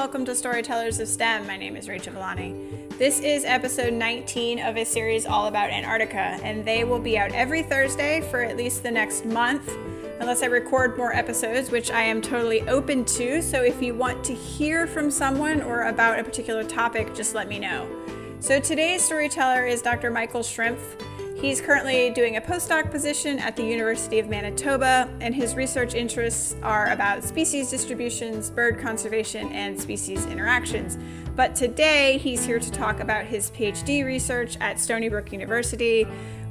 welcome to Storytellers of STEM. My name is Rachel Villani. This is episode 19 of a series all about Antarctica, and they will be out every Thursday for at least the next month, unless I record more episodes, which I am totally open to. So if you want to hear from someone or about a particular topic, just let me know. So today's storyteller is Dr. Michael Schrimpf. He's currently doing a postdoc position at the University of Manitoba, and his research interests are about species distributions, bird conservation, and species interactions. But today, he's here to talk about his PhD research at Stony Brook University,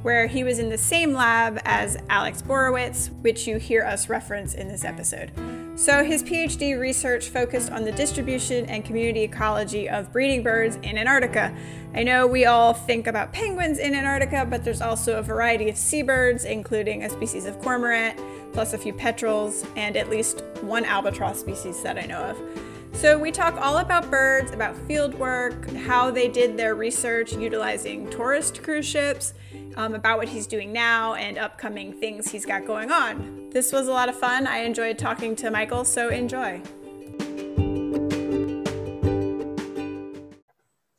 where he was in the same lab as Alex Borowicz, which you hear us reference in this episode. So, his PhD research focused on the distribution and community ecology of breeding birds in Antarctica. I know we all think about penguins in Antarctica, but there's also a variety of seabirds, including a species of cormorant, plus a few petrels, and at least one albatross species that I know of. So, we talk all about birds, about field work, how they did their research utilizing tourist cruise ships, um, about what he's doing now, and upcoming things he's got going on. This was a lot of fun. I enjoyed talking to Michael, so enjoy.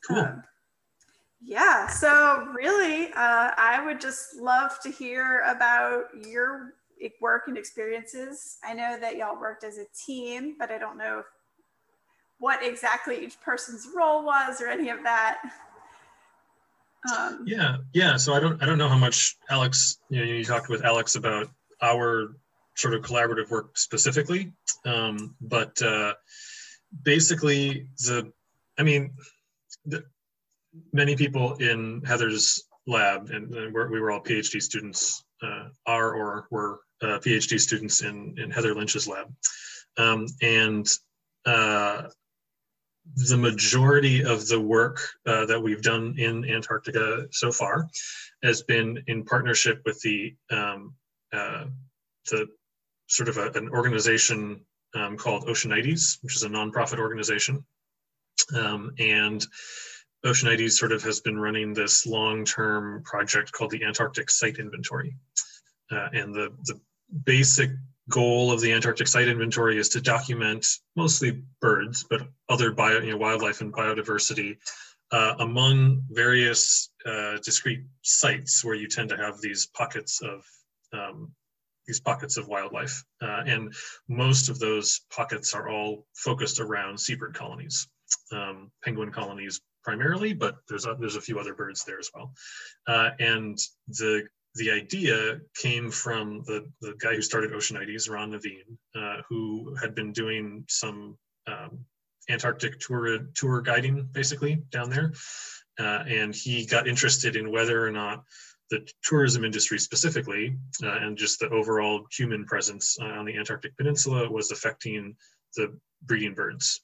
Cool. yeah, so really, uh, I would just love to hear about your work and experiences. I know that y'all worked as a team, but I don't know if what exactly each person's role was or any of that. Um, yeah, yeah. So I don't, I don't know how much Alex, you know, you talked with Alex about our sort of collaborative work specifically, um, but uh, basically the, I mean, the, many people in Heather's lab, and, and we were all PhD students, uh, are or were uh, PhD students in in Heather Lynch's lab, um, and uh, the majority of the work uh, that we've done in Antarctica so far has been in partnership with the um, uh, the sort of a, an organization um, called Oceanites, which is a nonprofit organization, um, and Oceanites sort of has been running this long-term project called the Antarctic Site Inventory, uh, and the the basic goal of the Antarctic Site Inventory is to document mostly birds, but other bio, you know, wildlife and biodiversity uh, among various uh, discrete sites where you tend to have these pockets of um, these pockets of wildlife, uh, and most of those pockets are all focused around seabird colonies, um, penguin colonies primarily, but there's a, there's a few other birds there as well, uh, and the the idea came from the, the guy who started Oceanites, Ron Naveen, uh, who had been doing some um, Antarctic tour, tour guiding basically down there. Uh, and he got interested in whether or not the tourism industry specifically uh, and just the overall human presence uh, on the Antarctic Peninsula was affecting the breeding birds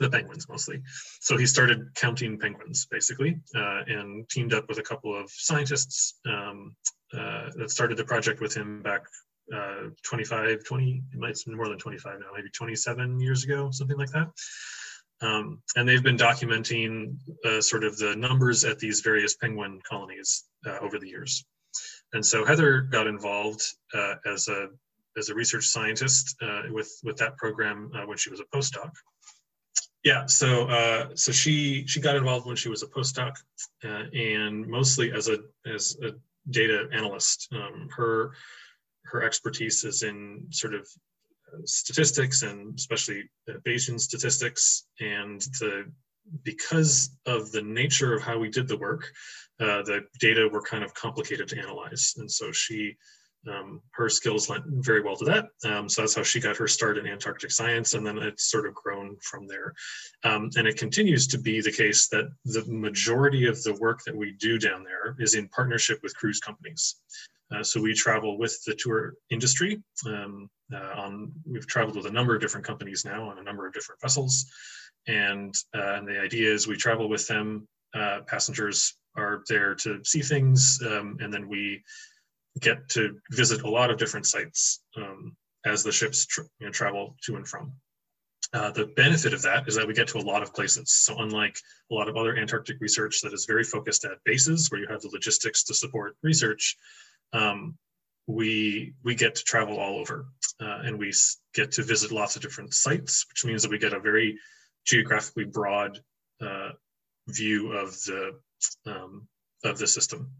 the penguins mostly. So he started counting penguins basically uh, and teamed up with a couple of scientists um, uh, that started the project with him back uh, 25, 20, it might be more than 25 now, maybe 27 years ago, something like that. Um, and they've been documenting uh, sort of the numbers at these various penguin colonies uh, over the years. And so Heather got involved uh, as a as a research scientist with with that program when she was a postdoc. Yeah, so uh, so she she got involved when she was a postdoc, uh, and mostly as a as a data analyst. Um, her her expertise is in sort of uh, statistics and especially Bayesian statistics, and the because of the nature of how we did the work, uh, the data were kind of complicated to analyze, and so she um, her skills lent very well to that. Um, so that's how she got her start in Antarctic science, and then it's sort of grown from there. Um, and it continues to be the case that the majority of the work that we do down there is in partnership with cruise companies. Uh, so we travel with the tour industry. Um, uh, on we've traveled with a number of different companies now on a number of different vessels, and, uh, and the idea is we travel with them. Uh, passengers are there to see things, um, and then we get to visit a lot of different sites um, as the ships tra you know, travel to and from. Uh, the benefit of that is that we get to a lot of places. So unlike a lot of other Antarctic research that is very focused at bases where you have the logistics to support research, um, we we get to travel all over uh, and we get to visit lots of different sites, which means that we get a very geographically broad uh, view of the um, of the system.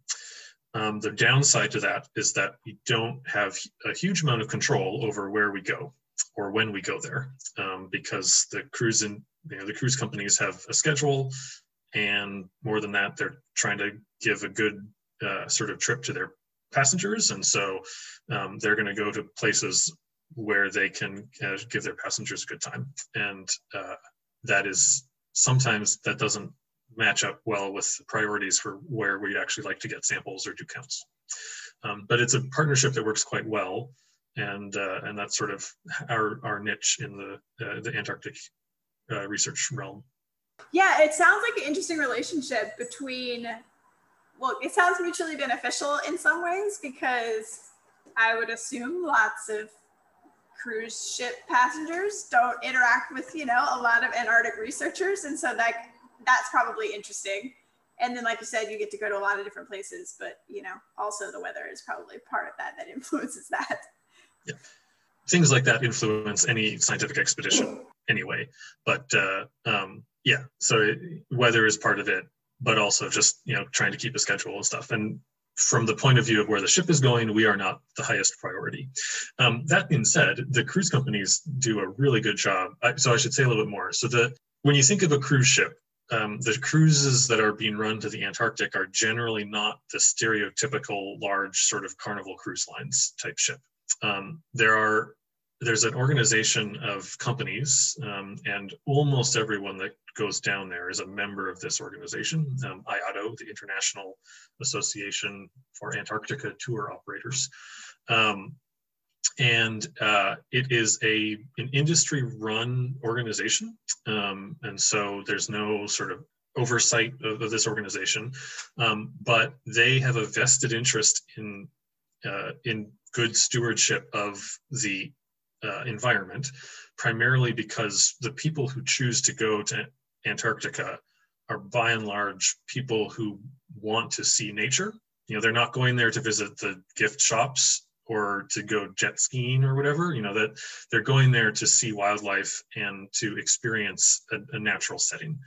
Um, the downside to that is that we don't have a huge amount of control over where we go or when we go there, um, because the cruise and you know, the cruise companies have a schedule, and more than that, they're trying to give a good uh, sort of trip to their passengers, and so um, they're going to go to places where they can uh, give their passengers a good time, and uh, that is sometimes that doesn't match up well with the priorities for where we'd actually like to get samples or do counts. Um, but it's a partnership that works quite well, and uh, and that's sort of our our niche in the uh, the Antarctic uh, research realm. Yeah, it sounds like an interesting relationship between. Well, it sounds mutually beneficial in some ways because I would assume lots of cruise ship passengers don't interact with you know a lot of Antarctic researchers, and so that that's probably interesting. And then, like you said, you get to go to a lot of different places, but you know, also the weather is probably part of that that influences that. Yeah. Things like that influence any scientific expedition anyway. But uh, um, yeah, so it, weather is part of it, but also just you know trying to keep a schedule and stuff. And from the point of view of where the ship is going, we are not the highest priority. Um, that being said, the cruise companies do a really good job. So I should say a little bit more. So the when you think of a cruise ship, um, the cruises that are being run to the Antarctic are generally not the stereotypical large sort of carnival cruise lines type ship. Um, there are there's an organization of companies, um, and almost everyone that goes down there is a member of this organization, um, IATO, the International Association for Antarctica Tour Operators. Um, and uh, it is a an industry run organization. Um, and so there's no sort of oversight of, of this organization. Um, but they have a vested interest in uh, in good stewardship of the uh, environment primarily because the people who choose to go to antarctica are by and large people who want to see nature. You know they're not going there to visit the gift shops or to go jet skiing or whatever you know that they're going there to see wildlife and to experience a, a natural setting.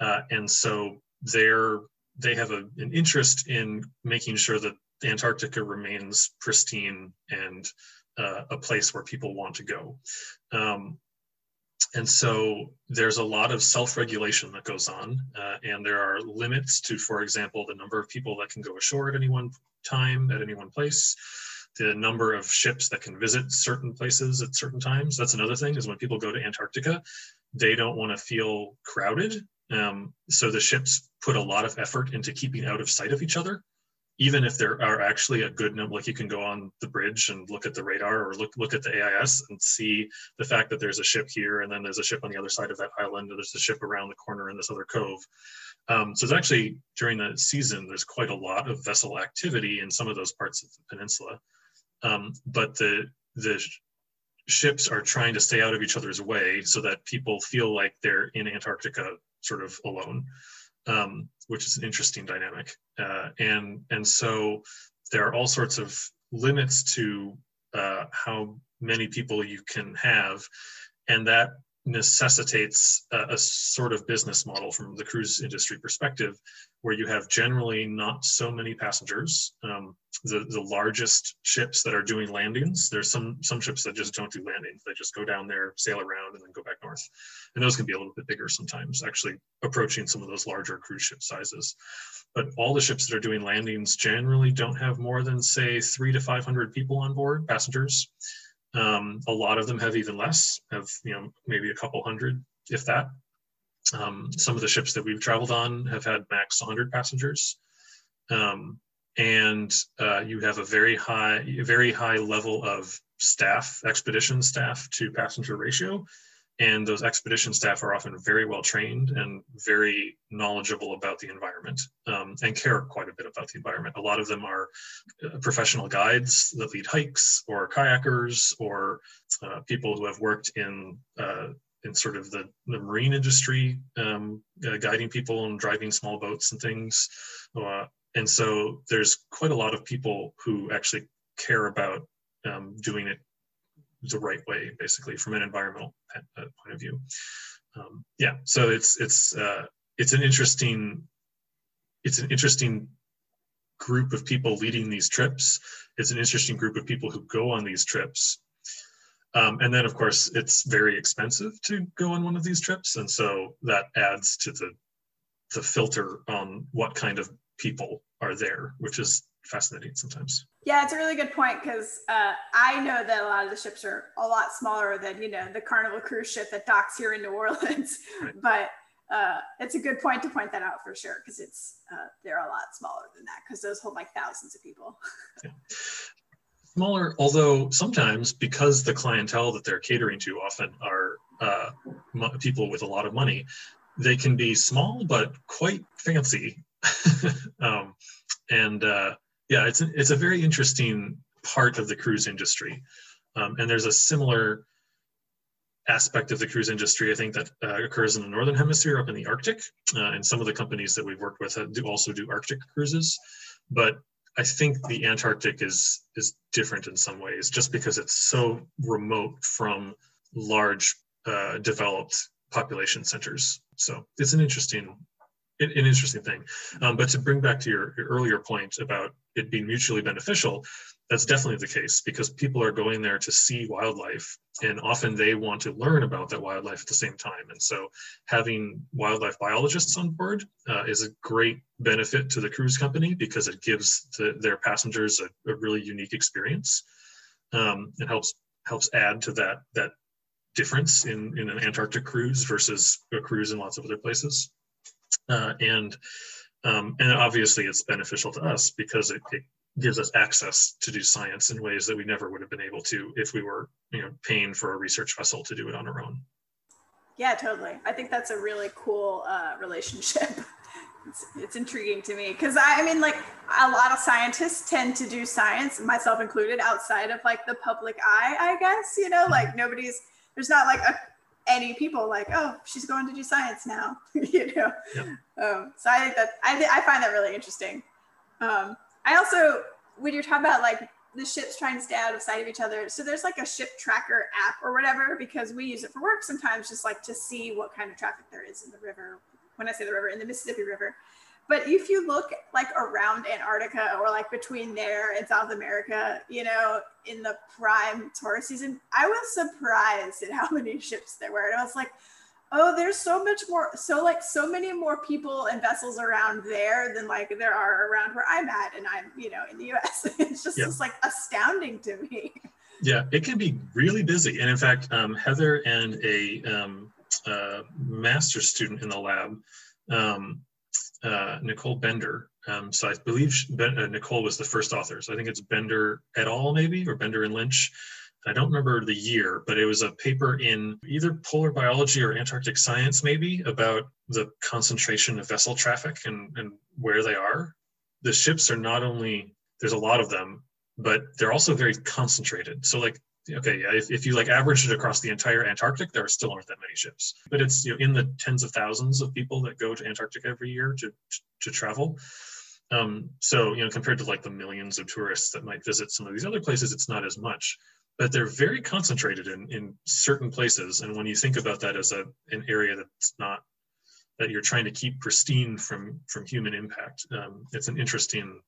Uh, and so they're they have a, an interest in making sure that antarctica remains pristine and uh, a place where people want to go. Um, and so there's a lot of self-regulation that goes on uh, and there are limits to for example the number of people that can go ashore at any one time at any one place the number of ships that can visit certain places at certain times. That's another thing is when people go to Antarctica, they don't want to feel crowded. Um, so the ships put a lot of effort into keeping out of sight of each other, even if there are actually a good number. Like you can go on the bridge and look at the radar or look look at the AIS and see the fact that there's a ship here and then there's a ship on the other side of that island. And there's a ship around the corner in this other cove. Um, so it's actually during the season there's quite a lot of vessel activity in some of those parts of the peninsula. Um, but the the ships are trying to stay out of each other's way so that people feel like they're in Antarctica sort of alone, um, which is an interesting dynamic. Uh, and and so there are all sorts of limits to uh, how many people you can have, and that necessitates a, a, sort of business model from the cruise industry perspective where you have generally not so many passengers. Um, the, the largest ships that are doing landings there's some some ships that just don't do landings. They just go down there sail around and then go back north. And those can be a little bit bigger sometimes actually approaching some of those larger cruise ship sizes. But all the ships that are doing landings generally don't have more than say three to 500 people on board passengers um, a lot of them have even less, have you know maybe a couple hundred, if that. Um, some of the ships that we've traveled on have had max 100 passengers, um, and uh, you have a very high, very high level of staff, expedition staff to passenger ratio, and those expedition staff are often very well trained and very knowledgeable about the environment um, and care quite a bit about the environment. A lot of them are uh, professional guides that lead hikes or kayakers or uh, people who have worked in uh, in sort of the, the marine industry, um, uh, guiding people and driving small boats and things. Uh, and so there's quite a lot of people who actually care about um, doing it the right way, basically, from an environmental uh, point of view. um, yeah, so it's it's uh, it's an interesting it's an interesting group of people leading these trips. It's an interesting group of people who go on these trips. Um, and then, of course, it's very expensive to go on one of these trips, and so that adds to the the filter on what kind of people are there, which is fascinating sometimes. Yeah, it's a really good point because uh, I know that a lot of the ships are a lot smaller than you know the Carnival cruise ship that docks here in New Orleans, right. but uh, it's a good point to point that out for sure because it's uh, they're a lot smaller than that because those hold like thousands of people. yeah. Smaller, although sometimes because the clientele that they're catering to often are uh, people with a lot of money, they can be small but quite fancy. um, and uh, yeah, it's a, it's a very interesting part of the cruise industry. Um, and there's a similar aspect of the cruise industry, I think, that uh, occurs in the northern hemisphere, up in the Arctic, uh, and some of the companies that we've worked with do also do Arctic cruises. But I think the Antarctic is is different in some ways, just because it's so remote from large uh, developed population centers. So it's an interesting an interesting thing. Um, but to bring back to your, your, earlier point about it being mutually beneficial, that's definitely the case because people are going there to see wildlife and often they want to learn about that wildlife at the same time. And so having wildlife biologists on board uh, is a great benefit to the cruise company because it gives the, their passengers a, a, really unique experience. Um, it helps helps add to that that difference in, in an Antarctic cruise versus a cruise in lots of other places. Uh, and um, and obviously it's beneficial to us because it, it, gives us access to do science in ways that we never would have been able to if we were you know paying for a research vessel to do it on our own. Yeah totally. I think that's a really cool uh, relationship. It's, it's intriguing to me because I, I mean like a lot of scientists tend to do science myself included outside of like the public eye i guess you know like nobody's there's not like a any people like, oh, she's going to do science now, you know. Um, so I think that I th- I find that really interesting. Um, I also when you're talking about like the ships trying to stay out of sight of each other, so there's like a ship tracker app or whatever because we use it for work sometimes, just like to see what kind of traffic there is in the river. When I say the river, in the Mississippi River, but if you look like around Antarctica or like between there and South America, you know, in the prime tourist season, I was surprised at how many ships there were. And I was like, oh, there's so much more, so like so many more people and vessels around there than like there are around where I'm at. And I'm, you know, in the US. it's just, yeah. just like astounding to me. Yeah, it can be really busy. And in fact, um, Heather and a um, uh, master's student in the lab um, uh, Nicole Bender. Um, so I believe she, ben, uh, Nicole was the first author. So I think it's Bender et al. maybe, or Bender and Lynch. I don't remember the year, but it was a paper in either polar biology or Antarctic science, maybe, about the concentration of vessel traffic and, and where they are. The ships are not only, there's a lot of them, but they're also very concentrated. So, like, okay, yeah, if, if you like average it across the entire Antarctic, there still aren't that many ships, but it's you know in the tens of thousands of people that go to Antarctica every year to to travel. Um, so you know, compared to like the millions of tourists that might visit some of these other places, it's not as much, but they're very concentrated in in certain places. And when you think about that as a an area that's not that you're trying to keep pristine from from human impact, um, it's an interesting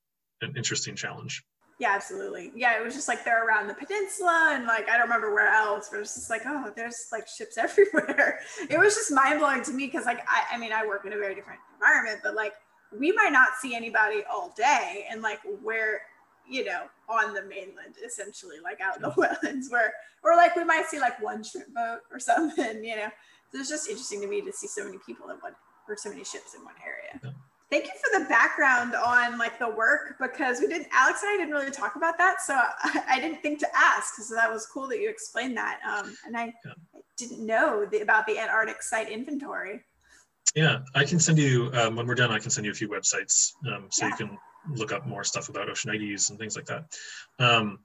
an interesting challenge. Yeah, absolutely. Yeah, it was just like they're around the peninsula and like I don't remember where else, but it's just like, oh, there's like ships everywhere. It was just mind blowing to me because like I, I mean I work in a very different environment, but like we might not see anybody all day and like where you know on the mainland essentially like out in the wetlands where or like we might see like one shrimp boat or something you know so it's just interesting to me to see so many people in one or so many ships in one area. Thank you for the background on like the work because we didn't, Alex and I didn't really talk about that. So I, I didn't think to ask. So that was cool that you explained that. Um, and I, yeah. Didn't know the, about the Antarctic site inventory. Yeah, I can send you, um, when we're done, I can send you a few websites um, so yeah. you can look up more stuff about oceanites and things like that. Um,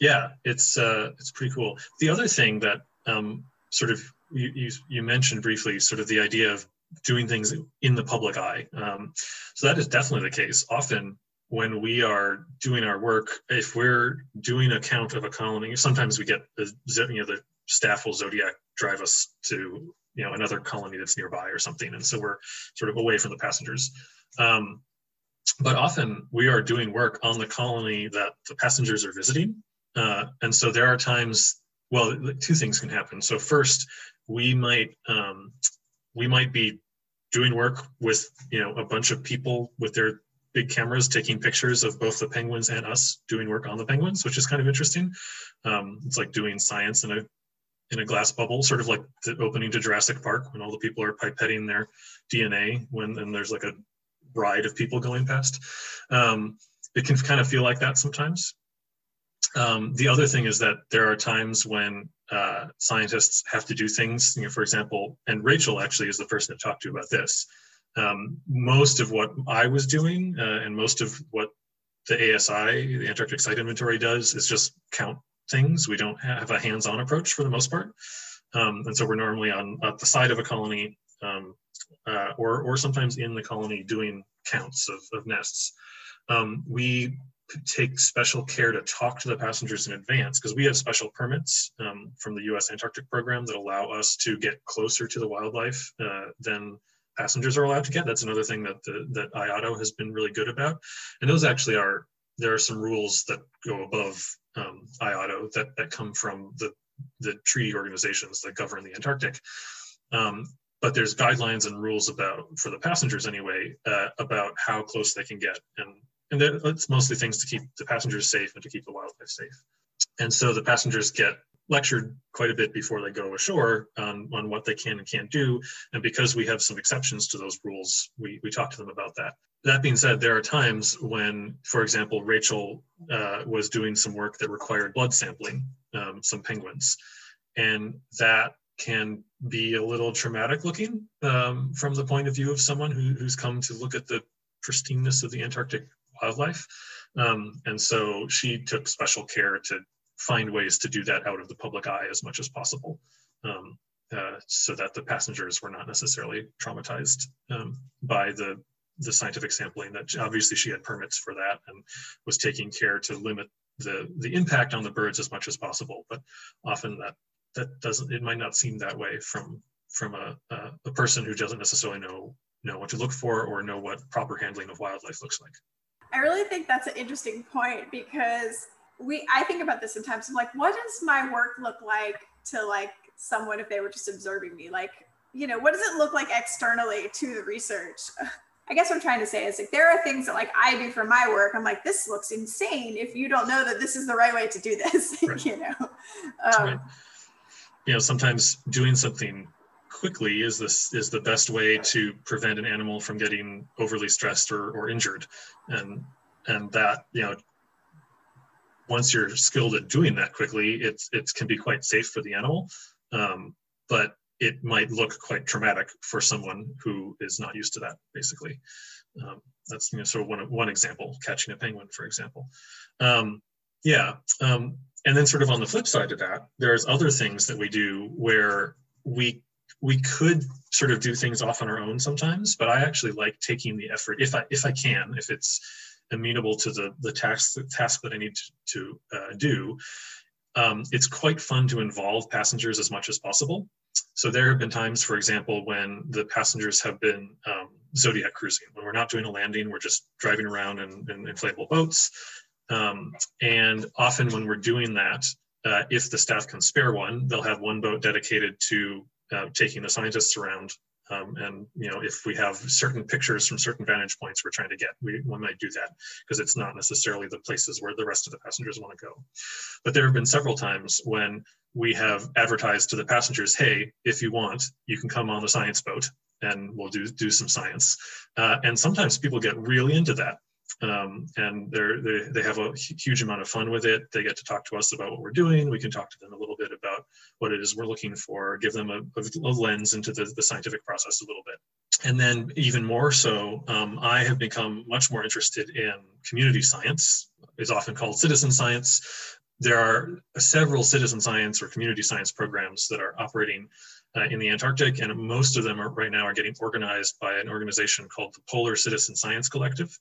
yeah, it's, uh, it's pretty cool. The other thing that um, sort of you, you, you mentioned briefly, sort of the idea of doing things in the public eye. Um, so that is definitely the case. Often when we are doing our work, if we're doing a count of a colony, sometimes we get the you know the staff will Zodiac drive us to you know another colony that's nearby or something, and so we're sort of away from the passengers. Um, but often we are doing work on the colony that the passengers are visiting, uh, and so there are times. Well, two things can happen. So first, we might um, we might be doing work with you know a bunch of people with their big cameras taking pictures of both the penguins and us doing work on the penguins, which is kind of interesting. Um, it's like doing science in a in a glass bubble, sort of like the opening to Jurassic Park when all the people are pipetting their DNA when and there's like a ride of people going past. Um, it can kind of feel like that sometimes. Um, the other thing is that there are times when uh, scientists have to do things, you know, for example, and Rachel actually is the person to talk to about this. Um, most of what I was doing uh, and most of what the ASI, the Antarctic Site Inventory, does is just count things. We don't have a hands-on approach for the most part, um, and so we're normally on at the side of a colony, um, uh, or or sometimes in the colony doing counts of, of nests. Um, we take special care to talk to the passengers in advance because we have special permits um, from the U.S. Antarctic Program that allow us to get closer to the wildlife uh, than passengers are allowed to get. That's another thing that the, that IATO has been really good about, and those actually are there are some rules that go above um, IATO that that come from the the treaty organizations that govern the Antarctic. Um, but there's guidelines and rules about for the passengers anyway uh, about how close they can get and and it's mostly things to keep the passengers safe and to keep the wildlife safe and so the passengers get lectured quite a bit before they go ashore on, on what they can and can't do. And because we have some exceptions to those rules, we, we talk to them about that. That being said, there are times when, for example, Rachel uh, was doing some work that required blood sampling um, some penguins. And that can be a little traumatic looking um, from the point of view of someone who, who's come to look at the pristineness of the Antarctic wildlife. Um, and so she took special care to find ways to do that out of the public eye as much as possible um, uh, so that the passengers were not necessarily traumatized um, by the the scientific sampling that obviously she had permits for that and was taking care to limit the the impact on the birds as much as possible but often that that doesn't it might not seem that way from from a, a, a person who doesn't necessarily know know what to look for or know what proper handling of wildlife looks like i really think that's an interesting point because we I think about this sometimes. I'm like, what does my work look like to like someone if they were just observing me? Like, you know, what does it look like externally to the research? I guess what I'm trying to say is like there are things that like I do for my work. I'm like, this looks insane if you don't know that this is the right way to do this. Right. you know. Um, right. You know, sometimes doing something quickly is this is the best way to prevent an animal from getting overly stressed or, or injured and and that you know once you're skilled at doing that quickly, it's it can be quite safe for the animal, um, but it might look quite traumatic for someone who is not used to that. Basically, um, that's you know, sort of one one example. Catching a penguin, for example. Um, yeah, um, and then sort of on the flip side of that, there's other things that we do where we we could sort of do things off on our own sometimes, but I actually like taking the effort if I if I can, if it's amenable to the, the task, the task that I need to, to uh, do, um, it's quite fun to involve passengers as much as possible. So there have been times, for example, when the passengers have been um, Zodiac cruising, when we're not doing a landing, we're just driving around in, in inflatable boats. Um, and often when we're doing that, uh, if the staff can spare one, they'll have one boat dedicated to uh, taking the scientists around um, and you know, if we have certain pictures from certain vantage points we're trying to get, we, we might do that because it's not necessarily the places where the rest of the passengers want to go. But there have been several times when we have advertised to the passengers, hey, if you want, you can come on the science boat and we'll do, do some science. Uh, and sometimes people get really into that um, and they they have a huge amount of fun with it. They get to talk to us about what we're doing. We can talk to them a little bit what it is we're looking for, give them a, a lens into the, the scientific process a little bit. And then even more so, um, I have become much more interested in community science. It's often called citizen science. There are several citizen science or community science programs that are operating uh, in the Antarctic, and most of them are right now are getting organized by an organization called the Polar Citizen Science Collective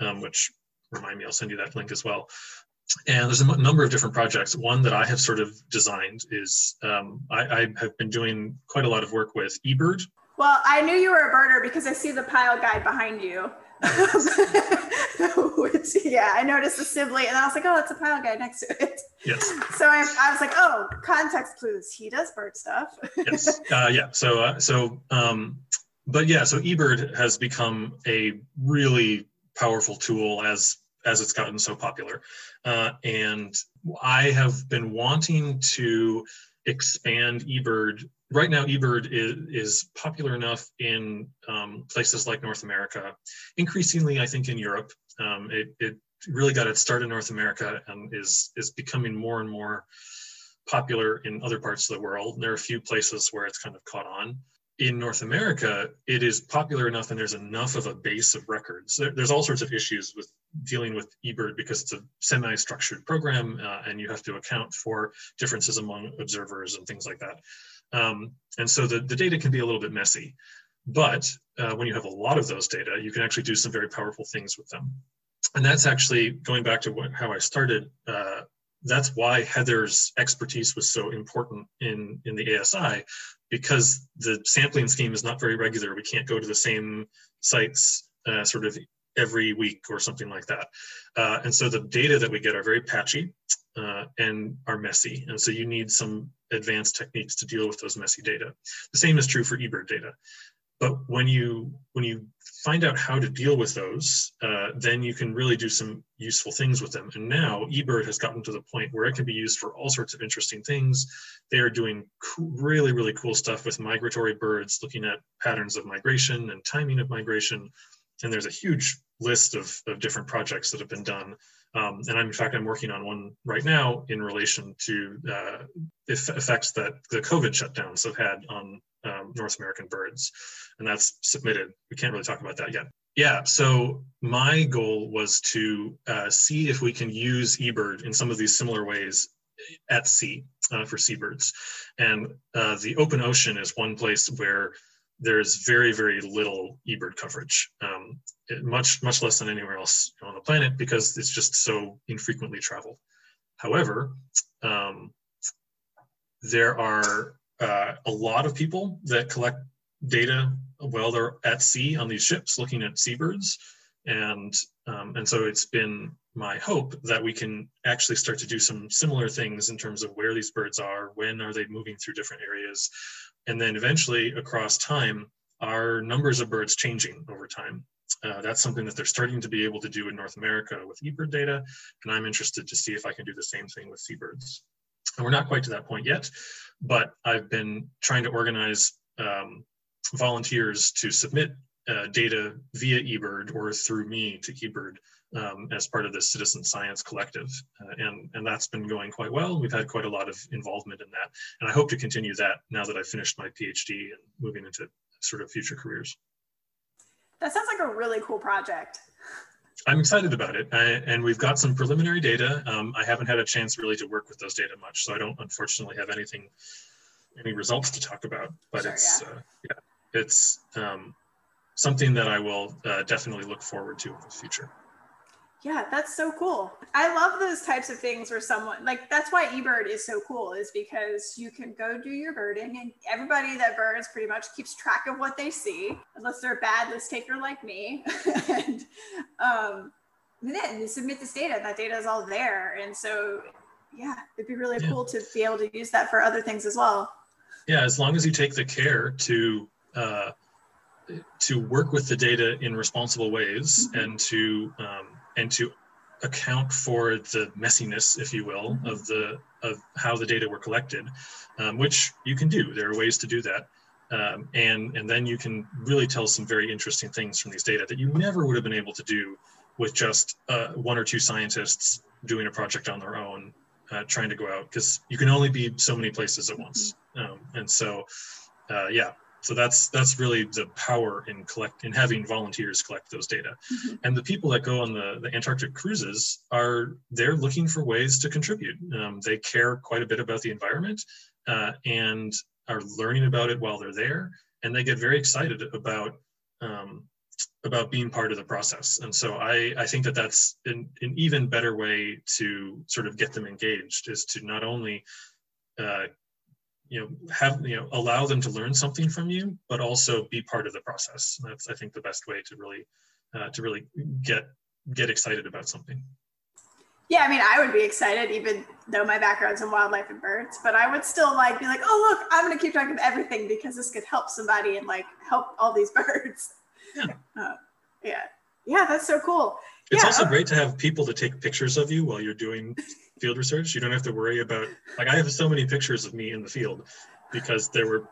um, which remind me, I'll send you that link as well. And there's a m- number of different projects. One that I have sort of designed is um, I, I, have been doing quite a lot of work with eBird. Well, I knew you were a birder because I see the Pyle guide behind you. Which, yeah, I noticed the Sibley, and I was like, oh, that's a Pyle guide next to it. Yes. So I, I was like, oh, context clues. He does bird stuff. yes. Uh, yeah. So, uh, so, um, but yeah, so eBird has become a really powerful tool as as it's gotten so popular. Uh, and I have been wanting to expand eBird. Right now, eBird is, is popular enough in um, places like North America, increasingly, I think, in Europe. Um, it, it really got its start in North America and is, is becoming more and more popular in other parts of the world. There are a few places where it's kind of caught on in North America, it is popular enough and there's enough of a base of records. There, there's all sorts of issues with dealing with eBird because it's a semi-structured program uh, and you have to account for differences among observers and things like that. Um, and so the, the data can be a little bit messy. But uh, when you have a lot of those data, you can actually do some very powerful things with them. And that's actually going back to what, how I started. Uh, that's why Heather's expertise was so important in, in the ASI because the sampling scheme is not very regular, we can't go to the same sites uh, sort of every week or something like that. Uh, and so the data that we get are very patchy uh, and are messy. And so you need some advanced techniques to deal with those messy data. The same is true for eBird data. But when you when you find out how to deal with those, uh, then you can really do some useful things with them. And now eBird has gotten to the point where it can be used for all sorts of interesting things. They are doing cool, really, really cool stuff with migratory birds, looking at patterns of migration and timing of migration. And there's a huge list of, of different projects that have been done. Um, and I'm, in fact, I'm working on one right now in relation to uh, effects that the COVID shutdowns have had on um, North American birds, and that's submitted. We can't really talk about that yet. Yeah, so my goal was to uh, see if we can use eBird in some of these similar ways at sea uh, for seabirds. And uh, the open ocean is one place where there's very, very little eBird coverage, um, it, much, much less than anywhere else on the planet because it's just so infrequently traveled. However, um, there are uh, a lot of people that collect data while they're at sea on these ships looking at seabirds. And, um, and so it's been my hope that we can actually start to do some similar things in terms of where these birds are, when are they moving through different areas, and then eventually across time, are numbers of birds changing over time? Uh, that's something that they're starting to be able to do in North America with eBird data, and I'm interested to see if I can do the same thing with seabirds. And we're not quite to that point yet, but I've been trying to organize um, volunteers to submit uh, data via eBird or through me to eBird um, as part of the citizen science collective. Uh, and, and that's been going quite well. We've had quite a lot of involvement in that. And I hope to continue that now that I've finished my PhD and moving into sort of future careers. That sounds like a really cool project. I'm excited about it, I, and we've got some preliminary data. Um, I haven't had a chance really to work with those data much, so I don't unfortunately have anything, any results to talk about. But sure, it's yeah. Uh, yeah, it's um, something that I will uh, definitely look forward to in the future. Yeah, that's so cool. I love those types of things where someone like that's why eBird is so cool is because you can go do your birding and everybody that birds pretty much keeps track of what they see, unless they're a bad list taker like me. and um, then they submit this data. That data is all there, and so yeah, it'd be really yeah. cool to be able to use that for other things as well. Yeah, as long as you take the care to. Uh, to work with the data in responsible ways mm-hmm. and to um, and to account for the messiness, if you will, of the of how the data were collected, um, which you can do. There are ways to do that, um, and and then you can really tell some very interesting things from these data that you never would have been able to do with just uh, one or two scientists doing a project on their own, uh, trying to go out because you can only be so many places at once, mm-hmm. um, and so uh, yeah, so that's that's really the power in collect in having volunteers collect those data. Mm-hmm. And the people that go on the, the Antarctic cruises are they're looking for ways to contribute. Um, they care quite a bit about the environment uh, and are learning about it while they're there. And they get very excited about um, about being part of the process. And so I, I think that that's an, an even better way to sort of get them engaged is to not only, uh, you know, have, you know, allow them to learn something from you, but also be part of the process. That's, I think, the best way to really, uh, to really get, get excited about something. Yeah, I mean, I would be excited even though my background's in wildlife and birds, but I would still like be like, oh, look, I'm going to keep track of everything because this could help somebody and like help all these birds. Yeah. Uh, yeah. Yeah, that's so cool. It's yeah. also great to have people to take pictures of you while you're doing field research. You don't have to worry about, like, I have so many pictures of me in the field because there were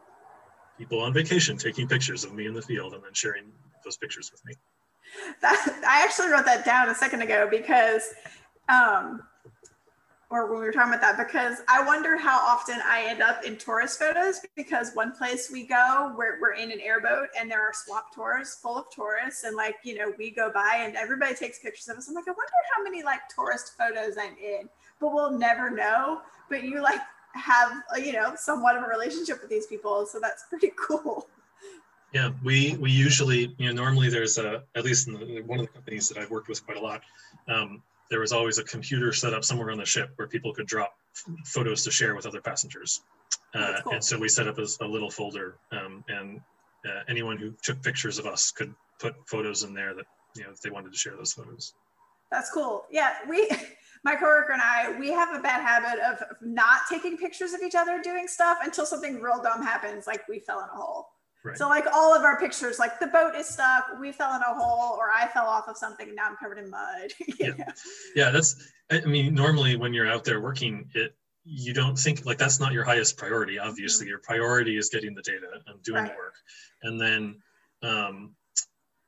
people on vacation taking pictures of me in the field and then sharing those pictures with me. That, I actually wrote that down a second ago because um, or when we were talking about that because I wonder how often I end up in tourist photos because one place we go, we're, we're in an airboat and there are swamp tours full of tourists. And like, you know, we go by and everybody takes pictures of us. I'm like, I wonder how many like tourist photos I'm in, but we'll never know. But you like have, you know, somewhat of a relationship with these people. So that's pretty cool. Yeah, we we usually, you know, normally there's a, at least in the, one of the companies that I've worked with quite a lot, um, there was always a computer set up somewhere on the ship where people could drop photos to share with other passengers. Uh, cool. And so we set up a, a little folder, um, and uh, anyone who took pictures of us could put photos in there that you know if they wanted to share those photos. That's cool. Yeah, we, my coworker and I, we have a bad habit of not taking pictures of each other doing stuff until something real dumb happens, like we fell in a hole. Right. So like all of our pictures, like the boat is stuck, we fell in a hole, or I fell off of something and now I'm covered in mud. yeah. yeah, that's. I mean, normally when you're out there working, it you don't think like that's not your highest priority. Obviously, mm-hmm. your priority is getting the data and doing right. the work, and then um,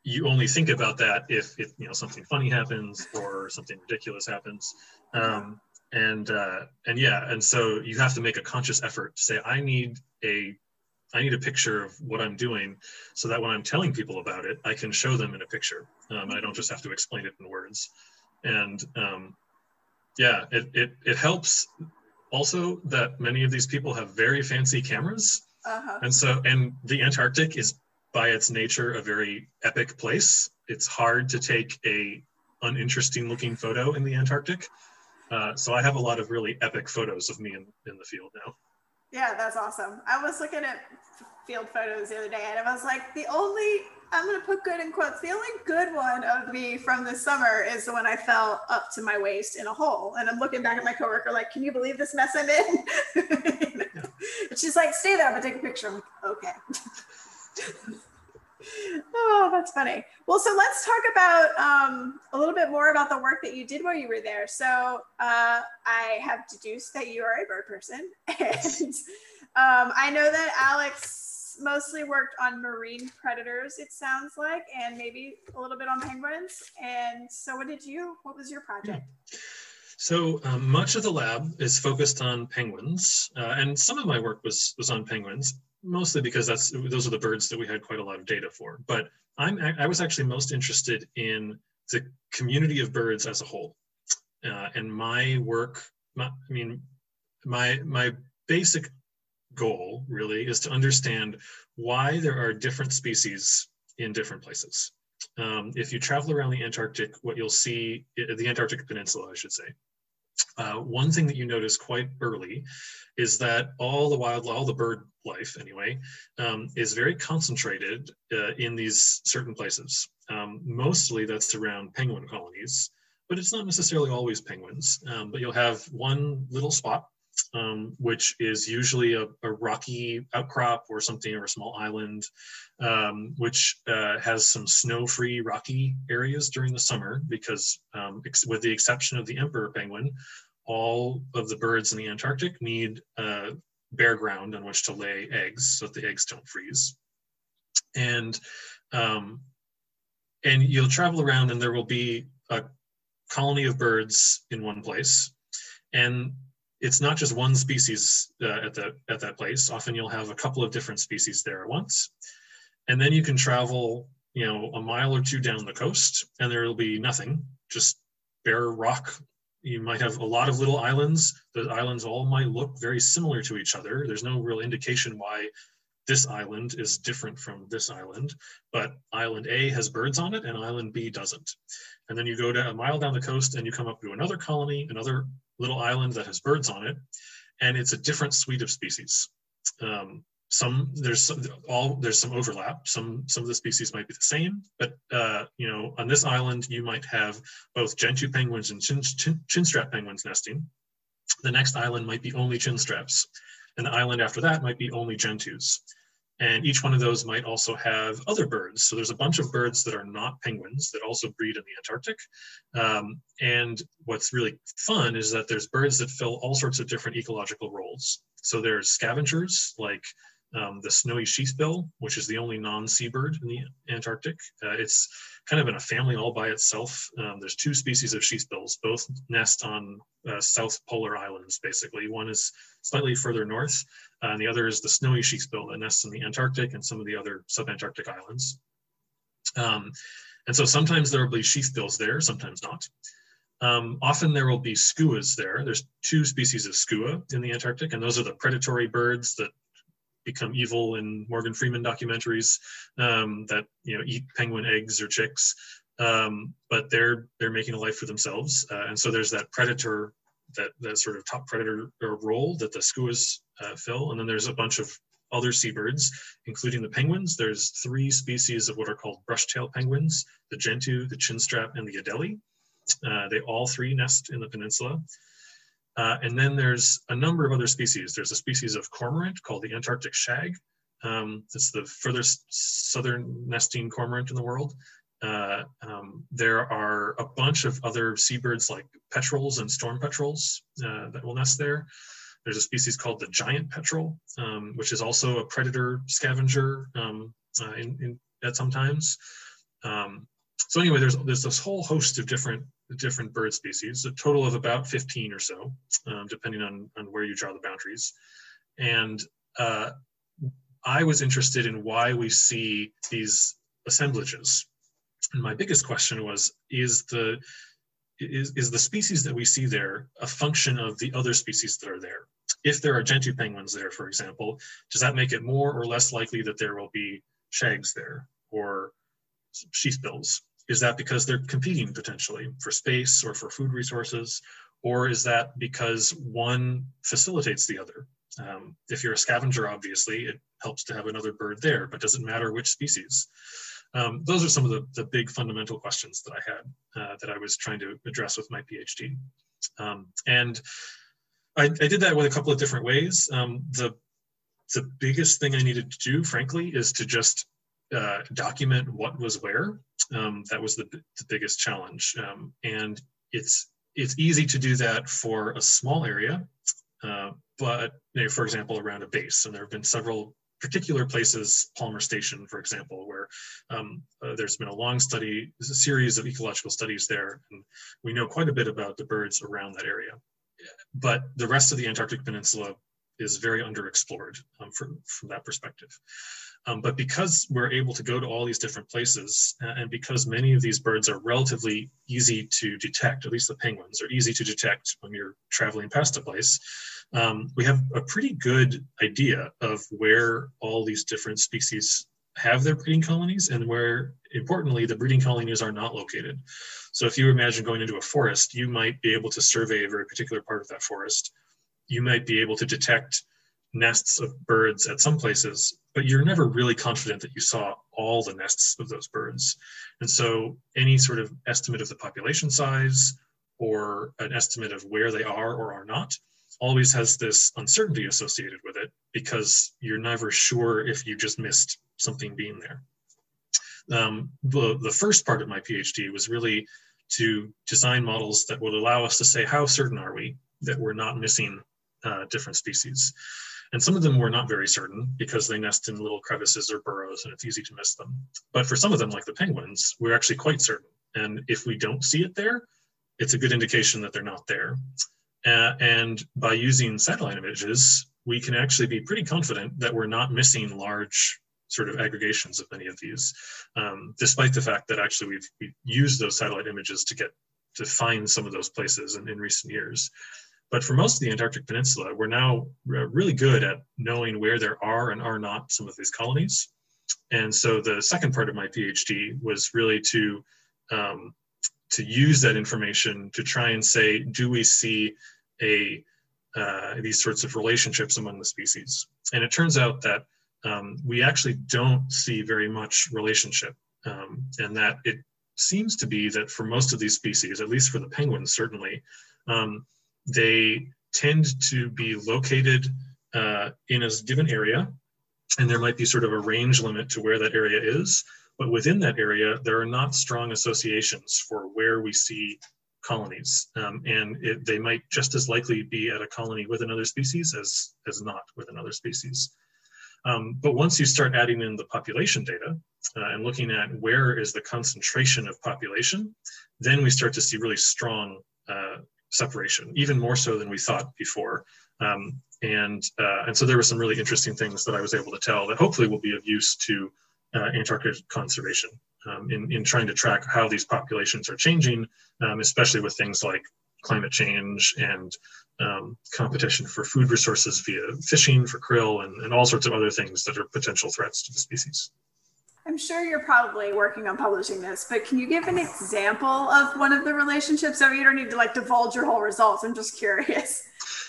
you only think about that if if you know something funny happens or something ridiculous happens. Um, and uh, and yeah, and so you have to make a conscious effort to say, I need a I need a picture of what I'm doing so that when I'm telling people about it, I can show them in a picture. Um, I don't just have to explain it in words. And um, yeah, it, it, it helps also that many of these people have very fancy cameras. Uh-huh. And so, and the Antarctic is by its nature a very epic place. It's hard to take a uninteresting looking photo in the Antarctic. Uh, so I have a lot of really epic photos of me in, in the field now. Yeah, that's awesome. I was looking at field photos the other day and I was like, the only, I'm going to put good in quotes, the only good one of me from this summer is the one I fell up to my waist in a hole. And I'm looking back at my coworker, like, can you believe this mess I'm in? and she's like, stay there, I'm going to take a picture. I'm like, okay. oh, that's funny. Well, so let's talk about um, a little bit more about the work that you did while you were there. So uh, I have deduced that you are a bird person, and um, I know that Alex mostly worked on marine predators. It sounds like, and maybe a little bit on penguins. And so, what did you? What was your project? Yeah. So um, much of the lab is focused on penguins, uh, and some of my work was was on penguins mostly because that's those are the birds that we had quite a lot of data for. But I'm I was actually most interested in the community of birds as a whole, uh, and my work. My, I mean, my my basic goal really is to understand why there are different species in different places. Um, if you travel around the Antarctic, what you'll see, the Antarctic Peninsula, I should say, uh, one thing that you notice quite early is that all the wild, all the bird life anyway, um, is very concentrated uh, in these certain places. Um, mostly that's around penguin colonies, but it's not necessarily always penguins. Um, but you'll have one little spot, um, which is usually a, a, rocky outcrop or something, or a small island, um, which uh, has some snow-free rocky areas during the summer, because um, with the exception of the emperor penguin, all of the birds in the Antarctic need uh, bare ground on which to lay eggs so that the eggs don't freeze. And um, and you'll travel around and there will be a colony of birds in one place. And it's not just one species uh, at, the, at that place. Often you'll have a couple of different species there at once. And then you can travel, you know, a mile or two down the coast and there will be nothing, just bare rock you might have a lot of little islands. The islands all might look very similar to each other. There's no real indication why this island is different from this island, but island A has birds on it and island B doesn't. And then you go to a mile down the coast and you come up to another colony, another little island that has birds on it, and it's a different suite of species. Um, some there's some, all there's some overlap. Some some of the species might be the same, but uh, you know on this island you might have both gentoo penguins and chin, chin, chinstrap penguins nesting. The next island might be only chinstraps, and the island after that might be only gentoos. And each one of those might also have other birds. So there's a bunch of birds that are not penguins that also breed in the Antarctic. Um, and what's really fun is that there's birds that fill all sorts of different ecological roles. So there's scavengers like um, the snowy sheathbill, which is the only non-seabird in the Antarctic. Uh, it's kind of in a family all by itself. Um, there's two species of sheathbills, both nest on uh, south polar islands, basically. One is slightly further north, uh, and the other is the snowy sheathbill that nests in the Antarctic and some of the other subantarctic islands. Um, and so sometimes there will be sheathbills there, sometimes not. Um, often there will be skuas there. There's two species of skua in the Antarctic, and those are the predatory birds that become evil in Morgan Freeman documentaries um, that you know eat penguin eggs or chicks, um, but they're they're making a life for themselves, uh, and so there's that predator that that sort of top predator role that the skuas uh, fill, and then there's a bunch of other seabirds, including the penguins. There's three species of what are called brush-tailed penguins: the gentoo, the chinstrap, and the adelie. Uh, they all three nest in the peninsula. Uh, and then there's a number of other species. There's a species of cormorant called the Antarctic shag. Um, it's the furthest southern nesting cormorant in the world. Uh, um, there are a bunch of other seabirds like petrels and storm petrels uh, that will nest there. There's a species called the giant petrel, um, which is also a predator scavenger um, uh, in, in, at sometimes. Um, so anyway, there's there's this whole host of different different bird species, a total of about 15 or so, um, depending on, on where you draw the boundaries. And uh, I was interested in why we see these assemblages. And my biggest question was, is the, is, is the species that we see there a function of the other species that are there? If there are gentoo penguins there, for example, does that make it more or less likely that there will be shags there or sheathbills is that because they're competing potentially for space or for food resources? Or is that because one facilitates the other? Um, if you're a scavenger, obviously, it helps to have another bird there, but does it matter which species? Um, those are some of the, the big fundamental questions that I had uh, that I was trying to address with my PhD. Um, and I, I, did that with a couple of different ways. Um, the, the biggest thing I needed to do, frankly, is to just uh, document what was where. Um, that was the, the biggest challenge. Um, and it's, it's easy to do that for a small area, uh, but you know, for example, around a base. And there have been several particular places, Palmer Station, for example, where um, uh, there's been a long study, a series of ecological studies there, and we know quite a bit about the birds around that area. But the rest of the Antarctic Peninsula is very underexplored um, from, from that perspective. Um, but because we're able to go to all these different places, and because many of these birds are relatively easy to detect, at least the penguins are easy to detect when you're traveling past a place, um, we have a pretty good idea of where all these different species have their breeding colonies and where, importantly, the breeding colonies are not located. So if you imagine going into a forest, you might be able to survey a very particular part of that forest. You might be able to detect nests of birds at some places, but you're never really confident that you saw all the nests of those birds. And so any sort of estimate of the population size or an estimate of where they are or are not always has this uncertainty associated with it because you're never sure if you just missed something being there. Um, the, the first part of my PhD was really to design models that would allow us to say how certain are we that we're not missing uh, different species. And some of them were not very certain because they nest in little crevices or burrows and it's easy to miss them. But for some of them, like the penguins, we're actually quite certain. And if we don't see it there, it's a good indication that they're not there. Uh, and by using satellite images, we can actually be pretty confident that we're not missing large sort of aggregations of many of these, um, despite the fact that actually we've, we've used those satellite images to get to find some of those places in, in recent years. But for most of the Antarctic Peninsula, we're now really good at knowing where there are and are not some of these colonies. And so the second part of my PhD was really to um, to use that information to try and say, do we see a uh, these sorts of relationships among the species? And it turns out that um, we actually don't see very much relationship, um, and that it seems to be that for most of these species, at least for the penguins, certainly, um, they tend to be located uh, in a given area, and there might be sort of a range limit to where that area is. But within that area, there are not strong associations for where we see colonies. Um, and it, they might just as likely be at a colony with another species as, as not with another species. Um, but once you start adding in the population data uh, and looking at where is the concentration of population, then we start to see really strong uh, separation, even more so than we thought before. Um, and, uh, and so there were some really interesting things that I was able to tell that hopefully will be of use to uh, Antarctic conservation um, in, in trying to track how these populations are changing, um, especially with things like climate change and um, competition for food resources via fishing for krill and, and all sorts of other things that are potential threats to the species. I'm sure you're probably working on publishing this, but can you give an example of one of the relationships? So you don't need to like divulge your whole results. I'm just curious.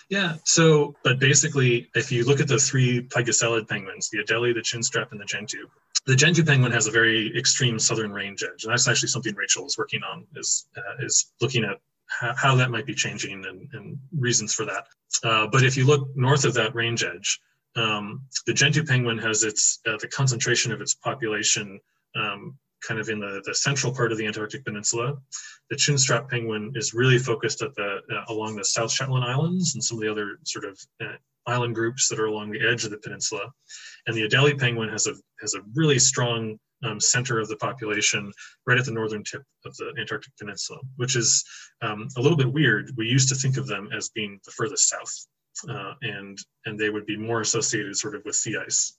Yeah. So, but basically, if you look at the three pygoscelid penguins, the Adelie, the chinstrap, and the gentoo, the gentoo penguin has a very extreme southern range edge, and that's actually something Rachel is working on. Is uh, is looking at how, how, that might be changing and, and reasons for that. Uh, but if you look north of that range edge, um, the gentoo penguin has its uh, the concentration of its population um, kind of in the, the central part of the Antarctic Peninsula. The chinstrap penguin is really focused at the uh, along the South Shetland Islands and some of the other sort of uh, island groups that are along the edge of the peninsula. And the Adelie penguin has a has a really strong um, center of the population right at the northern tip of the Antarctic Peninsula, which is um, a little bit weird. We used to think of them as being the furthest south, uh, and and they would be more associated sort of with sea ice.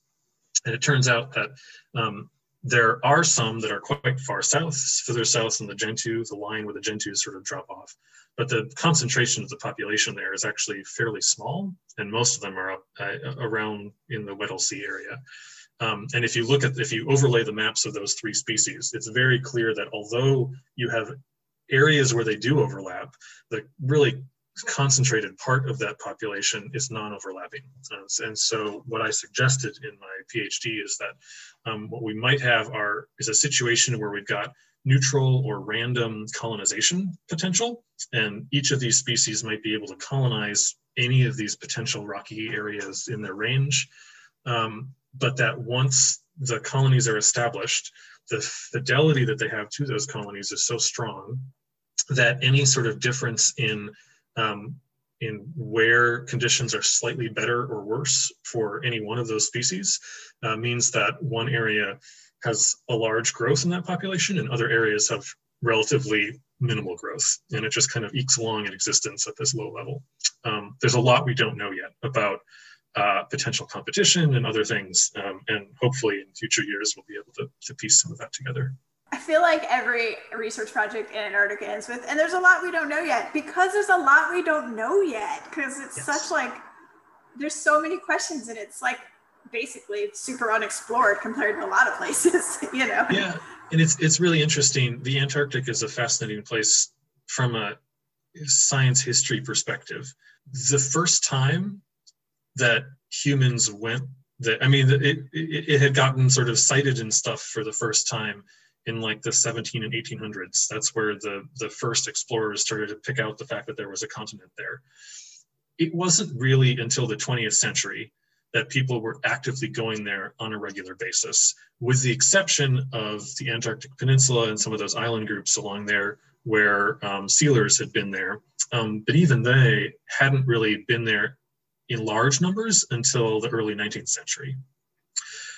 And it turns out that um, there are some that are quite far south, further south than the Gentoo, the line where the Gentoo sort of drop off. But the concentration of the population there is actually fairly small, and most of them are up uh, around in the Weddell Sea area. Um, and if you look at, if you overlay the maps of those three species, it's very clear that although you have areas where they do overlap, the really concentrated part of that population is non-overlapping. Uh, and so what I suggested in my PhD is that um, what we might have are is a situation where we've got neutral or random colonization potential, and each of these species might be able to colonize any of these potential rocky areas in their range. Um, but that once the colonies are established, the fidelity that they have to those colonies is so strong that any sort of difference in um, in where conditions are slightly better or worse for any one of those species uh, means that one area has a large growth in that population and other areas have relatively minimal growth. And it just kind of ekes along in existence at this low level. Um, there's a lot we don't know yet about uh, potential competition and other things um, and hopefully in future years we'll be able to, to piece some of that together I feel like every research project in Antarctica ends with, and there's a lot we don't know yet because there's a lot we don't know yet because it's yes. such like, there's so many questions and it's like basically super unexplored compared to a lot of places, you know? Yeah. And it's, it's really interesting. The Antarctic is a fascinating place from a science history perspective. The first time that humans went that, I mean, it, it, it had gotten sort of sighted and stuff for the first time in like the 17 and 1800s. That's where the, the first explorers started to pick out the fact that there was a continent there. It wasn't really until the 20th century that people were actively going there on a regular basis, with the exception of the Antarctic Peninsula and some of those island groups along there where um, sealers had been there. Um, but even they hadn't really been there in large numbers until the early 19th century.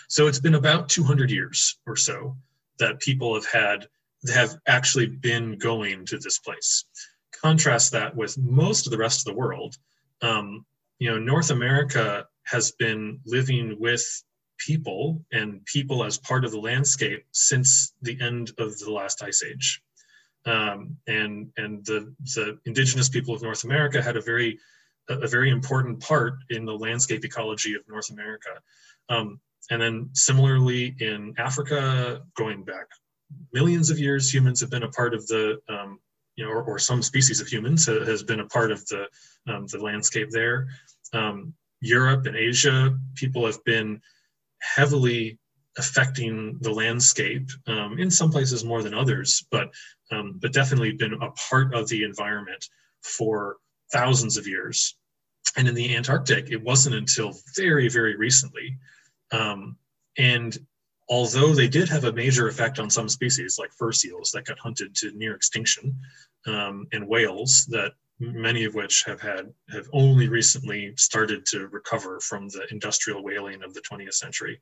So it's been about 200 years or so that people have had have actually been going to this place. Contrast that with most of the rest of the world. Um, you know, North America has been living with people and people as part of the landscape since the end of the last ice age. Um, and and the, the indigenous people of North America had a very a very important part in the landscape ecology of North America. Um, and then similarly in Africa, going back millions of years, humans have been a part of the, um, you know, or, or, some species of humans has been a part of the, um, the landscape there. Um, Europe and Asia, people have been heavily affecting the landscape um, in some places more than others, but um, but definitely been a part of the environment for thousands of years. And in the Antarctic, it wasn't until very very recently. Um, and although they did have a major effect on some species, like fur seals that got hunted to near extinction, um, and whales that many of which have had have only recently started to recover from the industrial whaling of the 20th century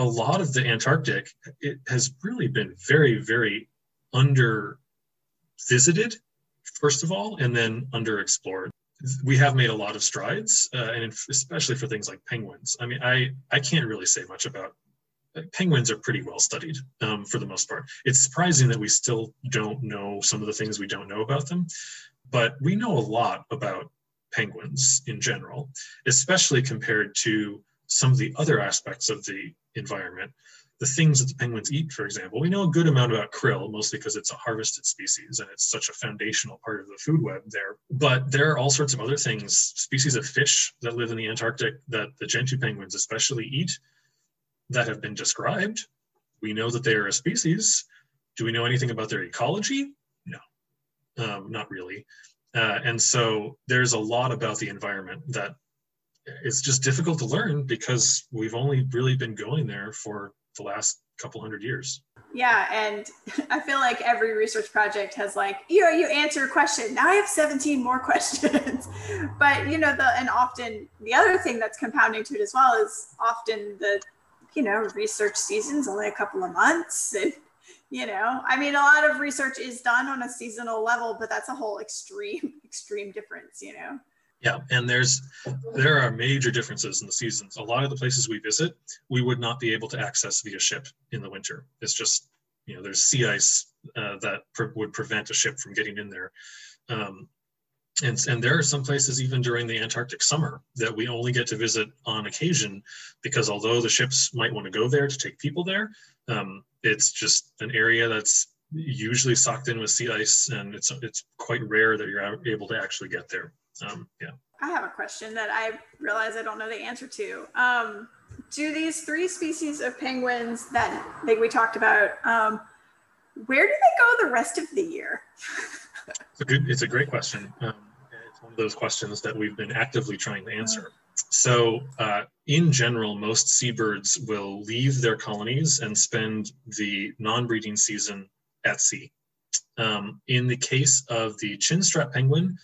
a lot of the Antarctic it has really been very, very under visited, first of all, and then underexplored. We have made a lot of strides, uh, and especially for things like penguins. I mean, I I can't really say much about uh, penguins are pretty well studied um, for the most part. It's surprising that we still don't know some of the things we don't know about them, but we know a lot about penguins in general, especially compared to some of the other aspects of the environment. The things that the penguins eat, for example, we know a good amount about krill, mostly because it's a harvested species and it's such a foundational part of the food web there. But there are all sorts of other things, species of fish that live in the Antarctic that the gentoo penguins especially eat that have been described. We know that they are a species. Do we know anything about their ecology? No, um, not really. Uh, and so there's a lot about the environment that it's just difficult to learn because we've only really been going there for the last couple hundred years. Yeah, and I feel like every research project has like, you know, you answer a question. Now I have 17 more questions. but you know, the and often the other thing that's compounding to it as well is often the, you know, research season's only a couple of months. And, you know, I mean, a lot of research is done on a seasonal level, but that's a whole extreme, extreme difference, you know. Yeah, and there's there are major differences in the seasons. A lot of the places we visit, we would not be able to access via ship in the winter. It's just you know there's sea ice uh, that pre- would prevent a ship from getting in there. Um, and, and there are some places even during the Antarctic summer that we only get to visit on occasion because although the ships might want to go there to take people there, um, it's just an area that's usually socked in with sea ice and it's it's quite rare that you're able to actually get there. Um, yeah. I have a question that I realize I don't know the answer to. Um, do these three species of penguins that like we talked about, um, where do they go the rest of the year? it's a good, it's a great question. Um, it's one of those questions that we've been actively trying to answer. So, uh, in general, most seabirds will leave their colonies and spend the non-breeding season at sea. Um, in the case of the chinstrap penguin,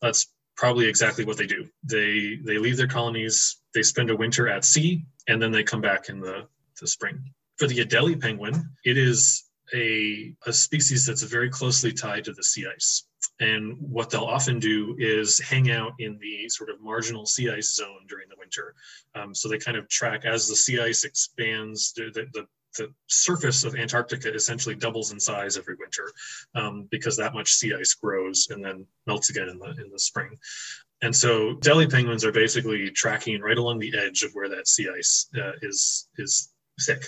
that's probably exactly what they do. They they leave their colonies, they spend a winter at sea, and then they come back in the, the spring. For the Adelie penguin, it is a, a species that's very closely tied to the sea ice. And what they'll often do is hang out in the sort of marginal sea ice zone during the winter. Um, so they kind of track as the sea ice expands, the, the, the surface of Antarctica essentially doubles in size every winter um, because that much sea ice grows and then melts again in the in the spring. And so Adelie penguins are basically tracking right along the edge of where that sea ice uh, is is thick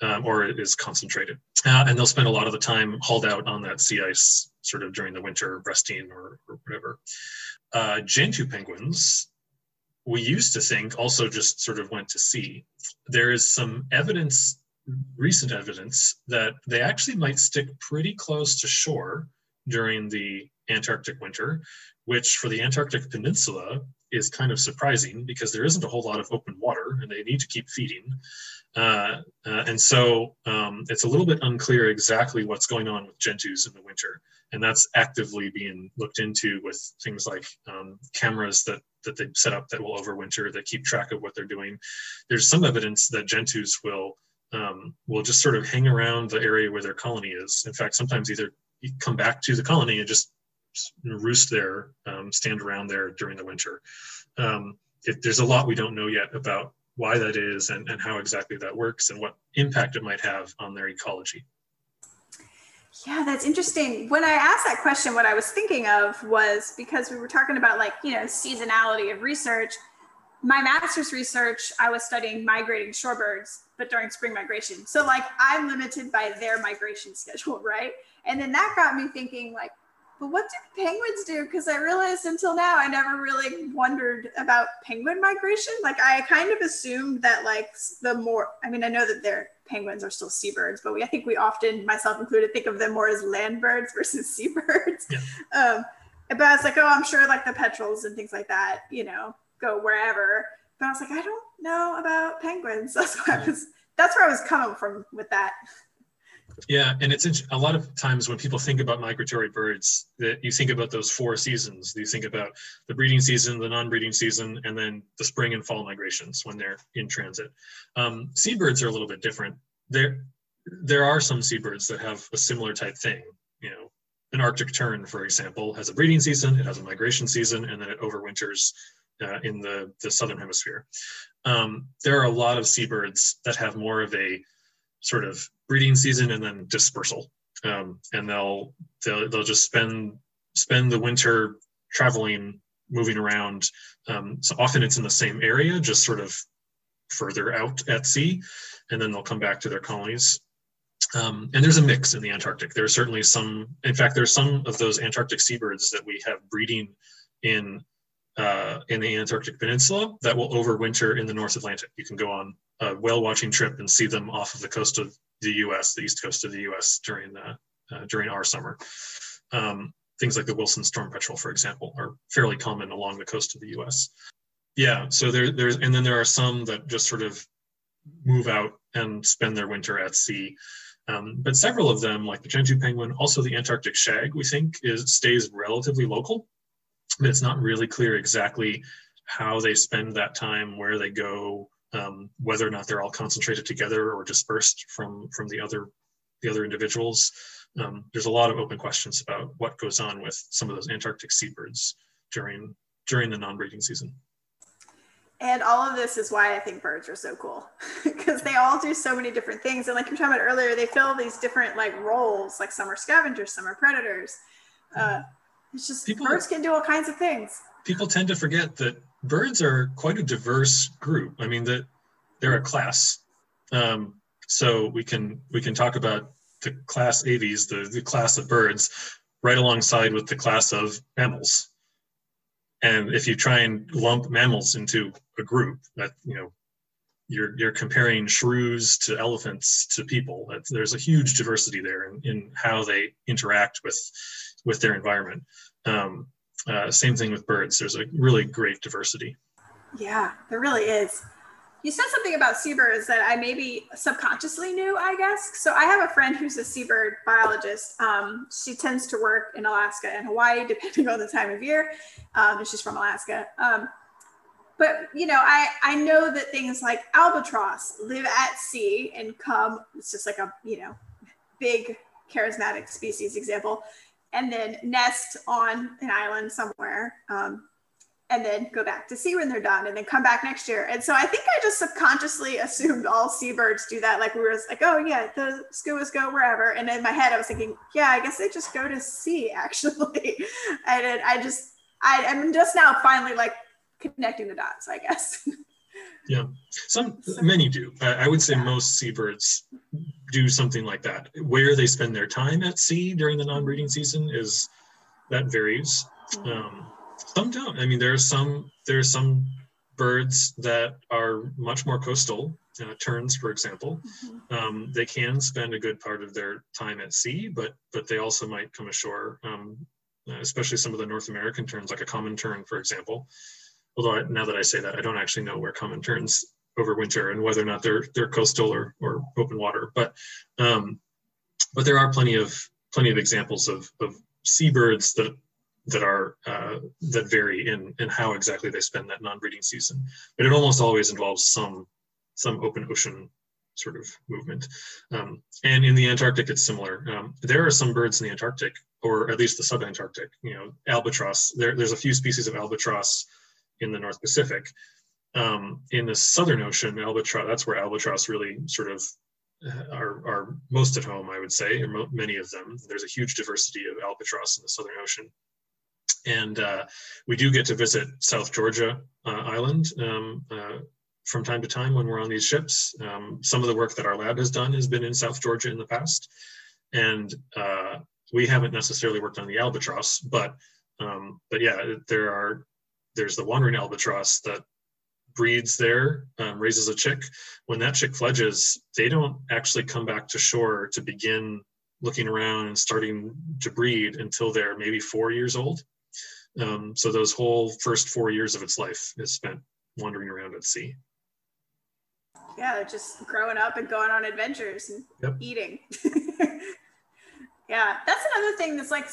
um, or is concentrated. Uh, and they'll spend a lot of the time hauled out on that sea ice sort of during the winter resting or, or whatever. Uh, Gentoo penguins, we used to think also just sort of went to sea. There is some evidence recent evidence that they actually might stick pretty close to shore during the Antarctic winter, which for the Antarctic Peninsula is kind of surprising because there isn't a whole lot of open water and they need to keep feeding. Uh, uh, and so um, it's a little bit unclear exactly what's going on with gentoos in the winter. And that's actively being looked into with things like um, cameras that, that they set up that will overwinter, that keep track of what they're doing. There's some evidence that gentoos will um, will just sort of hang around the area where their colony is. In fact, sometimes either come back to the colony and just roost there, um, stand around there during the winter. Um, there's a lot we don't know yet about why that is and, and how exactly that works and what impact it might have on their ecology. Yeah, that's interesting. When I asked that question, what I was thinking of was because we were talking about like, you know, seasonality of research. My master's research, I was studying migrating shorebirds, but during spring migration. So like I'm limited by their migration schedule, right? And then that got me thinking like, but what do penguins do? Because I realized until now I never really wondered about penguin migration. Like I kind of assumed that like the more I mean I know that they're penguins are still seabirds, but we I think we often, myself included, think of them more as land birds versus seabirds. Yeah. Um, but I was like, oh, I'm sure like the petrels and things like that, you know, go wherever. But I was like, I don't know about penguins. That's why I was. That's where I was coming from with that. Yeah, and it's a lot of times when people think about migratory birds, that you think about those four seasons. You think about the breeding season, the non-breeding season, and then the spring and fall migrations when they're in transit. Um, seabirds are a little bit different. There, there are some seabirds that have a similar type thing. You know, an Arctic tern, for example, has a breeding season, it has a migration season, and then it overwinters uh, in the, the southern hemisphere. Um, there are a lot of seabirds that have more of a sort of breeding season and then dispersal. Um, and they'll, they'll they'll just spend spend the winter traveling, moving around. Um, so often it's in the same area, just sort of further out at sea, and then they'll come back to their colonies. Um, and there's a mix in the Antarctic. There's certainly some, in fact, there's some of those Antarctic seabirds that we have breeding in uh, in the Antarctic Peninsula that will overwinter in the North Atlantic. You can go on a whale watching trip and see them off of the coast of the U.S., the east coast of the U.S. during uh, uh, during our summer. Um, things like the Wilson storm petrel, for example, are fairly common along the coast of the U.S. Yeah, so there, there's and then there are some that just sort of move out and spend their winter at sea. Um, but several of them, like the Gentoo penguin, also the Antarctic shag, we think is stays relatively local but it's not really clear exactly how they spend that time, where they go, um, whether or not they're all concentrated together or dispersed from from the other the other individuals. Um, there's a lot of open questions about what goes on with some of those Antarctic seabirds during during the non-breeding season. And all of this is why I think birds are so cool because they all do so many different things. And like you were talking about earlier, they fill these different like roles, like some are scavengers, some are predators. Uh, it's just people, birds can do all kinds of things. People tend to forget that birds are quite a diverse group. I mean that they're a class. Um, so we can we can talk about the class aves, the, the class of birds, right alongside with the class of mammals. And if you try and lump mammals into a group, that you know, you're you're comparing shrews to elephants to people. That, there's a huge diversity there in, in how they interact with with their environment. Um, uh, same thing with birds. There's a really great diversity. Yeah, there really is. You said something about seabirds that I maybe subconsciously knew, I guess. So I have a friend who's a seabird biologist. Um, she tends to work in Alaska and Hawaii, depending on the time of year. Um, she's from Alaska. Um, but you know, I I know that things like albatross live at sea and come. It's just like a you know, big charismatic species example and then nest on an island somewhere um, and then go back to sea when they're done and then come back next year. And so I think I just subconsciously assumed all seabirds do that. Like we were like, oh yeah, the skuas go wherever. And in my head, I was thinking, yeah, I guess they just go to sea actually. and I just, I, I'm just now finally like connecting the dots, I guess. Yeah, some many do. I, I would say yeah. most seabirds do something like that. Where they spend their time at sea during the non-breeding season is that varies. Mm-hmm. Um, some don't. I mean, there are some there are some birds that are much more coastal. Uh, terns, for example, mm-hmm. um, they can spend a good part of their time at sea, but but they also might come ashore. Um, especially some of the North American terns, like a common tern, for example, although I, now that I say that, I don't actually know where common terns overwinter and whether or not they're they're coastal or, or open water. But um, but there are plenty of plenty of examples of, of seabirds that that are uh, that vary in in how exactly they spend that non-breeding season. But it almost always involves some some open ocean sort of movement. Um, and in the Antarctic, it's similar. Um, there are some birds in the Antarctic, or at least the subantarctic. You know, albatross. There, there's a few species of albatross in the North Pacific. Um, in the Southern Ocean, albatross, that's where albatross really sort of are, are most at home, I would say, or mo- many of them. There's a huge diversity of albatross in the Southern Ocean. And uh, we do get to visit South Georgia uh, Island um, uh, from time to time when we're on these ships. Um, some of the work that our lab has done has been in South Georgia in the past. And uh, we haven't necessarily worked on the albatross, but um, but yeah, there are there's the wandering albatross that breeds there, um, raises a chick. When that chick fledges, they don't actually come back to shore to begin looking around and starting to breed until they're maybe four years old. Um, so those whole first four years of its life is spent wandering around at sea. Yeah, just growing up and going on adventures and yep. eating. yeah, that's another thing that's like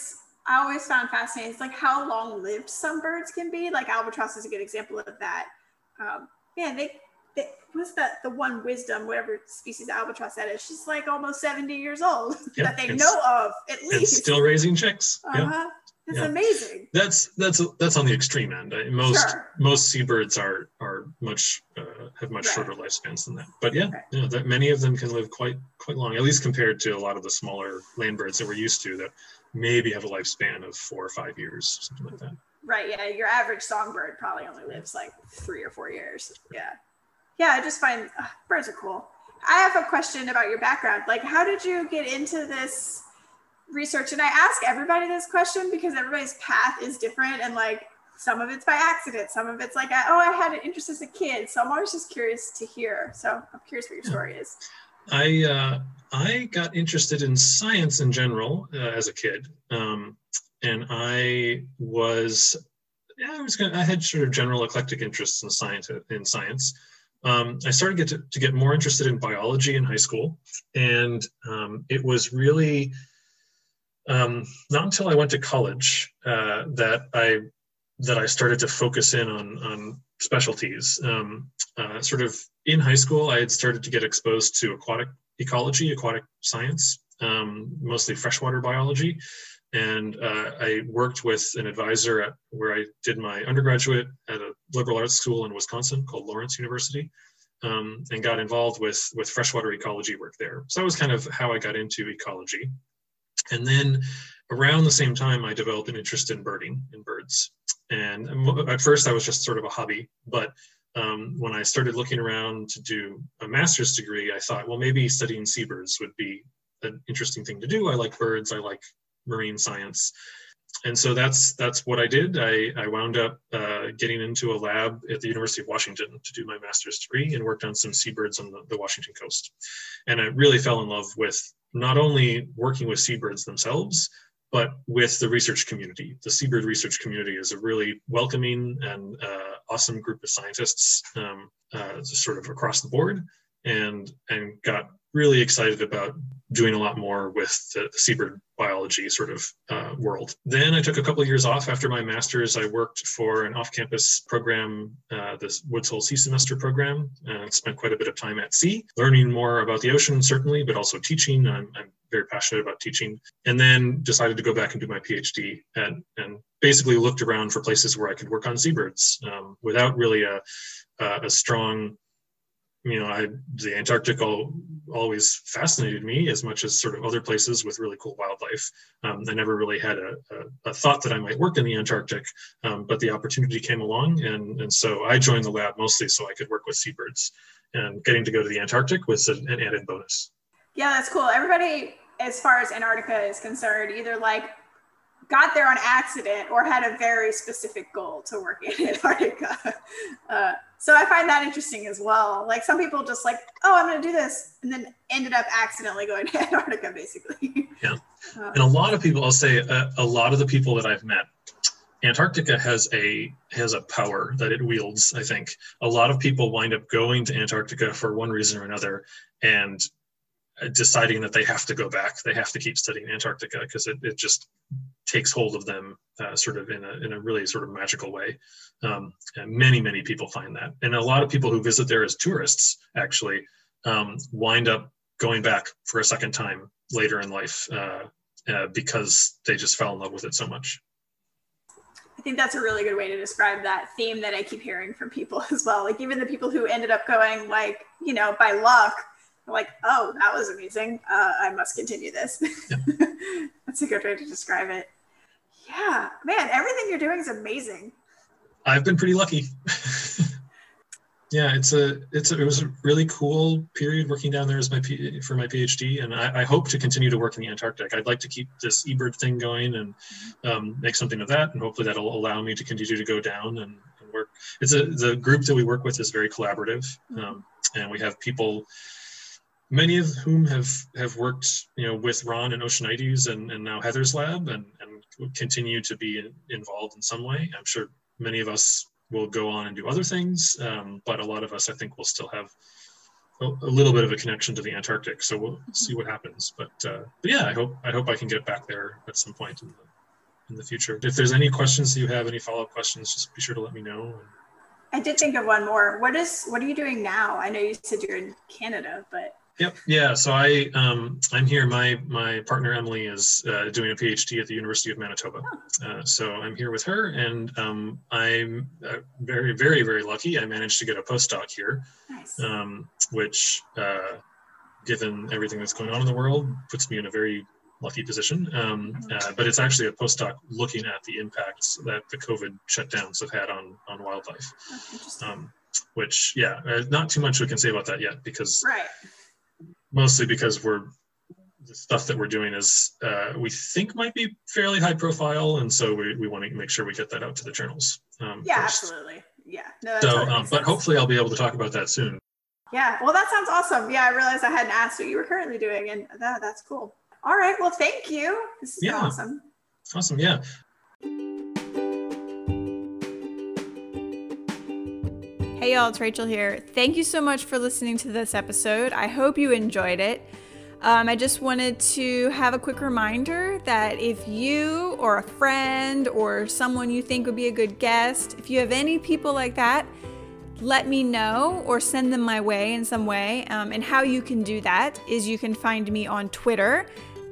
I always found fascinating. It's like how long lived some birds can be. Like albatross is a good example of that. Um, yeah, they, they what's that the one wisdom, whatever species albatross that is. She's like almost 70 years old yep, that they know of at least. still raising chicks. Uh-huh. It's yeah. amazing. That's that's that's on the extreme end. Most sure. most seabirds are are much uh, have much right. shorter lifespans than that. But yeah, right. yeah, that many of them can live quite quite long, at least compared to a lot of the smaller land birds that we're used to that maybe have a lifespan of four or five years, something like that. Right. Yeah. Your average songbird probably only lives like three or four years. Yeah. Yeah. I just find uh, birds are cool. I have a question about your background. Like, how did you get into this research? And I ask everybody this question because everybody's path is different. And like, some of it's by accident, some of it's like, oh, I had an interest as a kid. So I'm always just curious to hear. So I'm curious what your story is. I uh, I got interested in science in general uh, as a kid, um, and I was yeah I was gonna, I had sort of general eclectic interests in science in science. Um, I started get to, to, get more interested in biology in high school, and um, it was really um, not until I went to college uh, that I that I started to focus in on on specialties. Um, uh, sort of in high school, I had started to get exposed to aquatic ecology, aquatic science, um, mostly freshwater biology. And uh, I worked with an advisor at where I did my undergraduate at a liberal arts school in Wisconsin called Lawrence University, um, and got involved with with freshwater ecology work there. So that was kind of how I got into ecology. And then around the same time, I developed an interest in birding in birds. And at first, I was just sort of a hobby, but um, when I started looking around to do a master's degree, I thought, well, maybe studying seabirds would be an interesting thing to do. I like birds, I like marine science. And so that's that's what I did. I, I wound up uh, getting into a lab at the University of Washington to do my master's degree and worked on some seabirds on the, the Washington coast. And I really fell in love with not only working with seabirds themselves, but with the research community. The seabird research community is a really welcoming and uh, awesome group of scientists, um, uh, sort of across the board, and and got really excited about doing a lot more with the, the seabird biology sort of uh, world. Then I took a couple of years off after my master's. I worked for an off-campus program, uh, this Woods Hole Sea Semester program, and spent quite a bit of time at sea, learning more about the ocean certainly, but also teaching. I'm, I'm very passionate about teaching. And then decided to go back and do my PhD and, and basically looked around for places where I could work on seabirds um, without really a, a strong you know, I the Antarctic always fascinated me as much as sort of other places with really cool wildlife. Um, I never really had a, a, a, thought that I might work in the Antarctic, um, but the opportunity came along, and and so I joined the lab mostly so I could work with seabirds, and getting to go to the Antarctic was an, an added bonus. Yeah, that's cool. Everybody, as far as Antarctica is concerned, either like got there on accident or had a very specific goal to work in Antarctica. Uh, so I find that interesting as well. Like some people just like, oh, I'm going to do this, and then ended up accidentally going to Antarctica, basically. Yeah, uh, and a lot of people, I'll say, uh, a lot of the people that I've met, Antarctica has a has a power that it wields. I think a lot of people wind up going to Antarctica for one reason or another, and deciding that they have to go back. They have to keep studying antarctica because it, it just takes hold of them uh, sort of in a, in a really sort of magical way. Um, and many many people find that. And a lot of people who visit there as tourists actually um, wind up going back for a second time later in life uh, uh, because they just fell in love with it so much. I think that's a really good way to describe that theme that I keep hearing from people as well. Like even the people who ended up going like, you know, by luck, like, oh, that was amazing. Uh, I must continue this. Yeah. That's a good way to describe it. Yeah, man, everything you're doing is amazing. I've been pretty lucky. yeah, it's a it's a, it was a really cool period working down there as my P, for my PhD, and I, I, hope to continue to work in the Antarctic. I'd like to keep this eBird thing going and um, make something of that, and hopefully that'll allow me to continue to go down and, and work. It's a the group that we work with is very collaborative, mm-hmm. um, and we have people many of whom have have worked you know with ron and Oceanites and, and now heather's lab and, and continue to be involved in some way. I'm sure many of us will go on and do other things um, but a lot of us i think will still have a, little bit of a connection to the antarctic. So we'll see what happens. But uh, but yeah i hope i hope i can get back there at some point in the in the future. If there's any questions you have any follow-up questions just be sure to let me know. I did think of one more. What is what are you doing now? I know you said you're in Canada, but Yep. Yeah. So I um, I'm here. My my partner Emily is uh, doing a PhD at the University of Manitoba. Uh, so I'm here with her, and um, I'm uh, very very very lucky. I managed to get a postdoc here, nice. um, which, uh, given everything that's going on in the world, puts me in a very lucky position. Um, mm-hmm. uh, but it's actually a postdoc looking at the impacts that the COVID shutdowns have had on on wildlife. Um, which yeah, uh, not too much we can say about that yet because right mostly because we're the stuff that we're doing is uh, we think might be fairly high profile, and so we, we want to make sure we get that out to the journals. Um, yeah, first. absolutely. Yeah. No, so, um, but hopefully, I'll be able to talk about that soon. Yeah. Well, that sounds awesome. Yeah, I realized I hadn't asked what you were currently doing, and that, that's cool. All right. Well, thank you. This is yeah. awesome. Awesome. Yeah. Hey y'all, it's Rachel here. Thank you so much for listening to this episode. I hope you enjoyed it. Um, I just wanted to have a quick reminder that if you or a friend or someone you think would be a good guest, if you have any people like that, let me know or send them my way in some way. Um, and how you can do that is you can find me on Twitter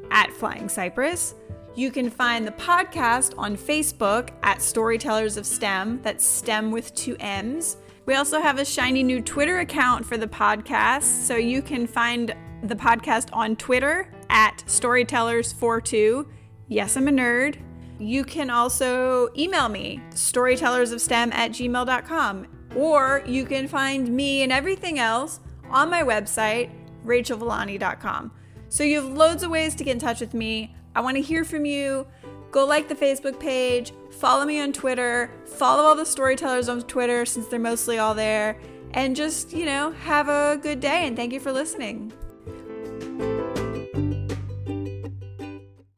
at Flying Cypress. You can find the podcast on Facebook at Storytellers of STEM. That's STEM with two M's. We also have a shiny new Twitter account for the podcast, so you can find the podcast on Twitter at Storytellers42. Yes, I'm a nerd. You can also email me, storytellersofstem at gmail.com, or you can find me and everything else on my website, rachelvillani.com. So you have loads of ways to get in touch with me. I want to hear from you go like the Facebook page, Follow me on Twitter. Follow all the storytellers on Twitter since they're mostly all there. And just, you know, have a good day and thank you for listening.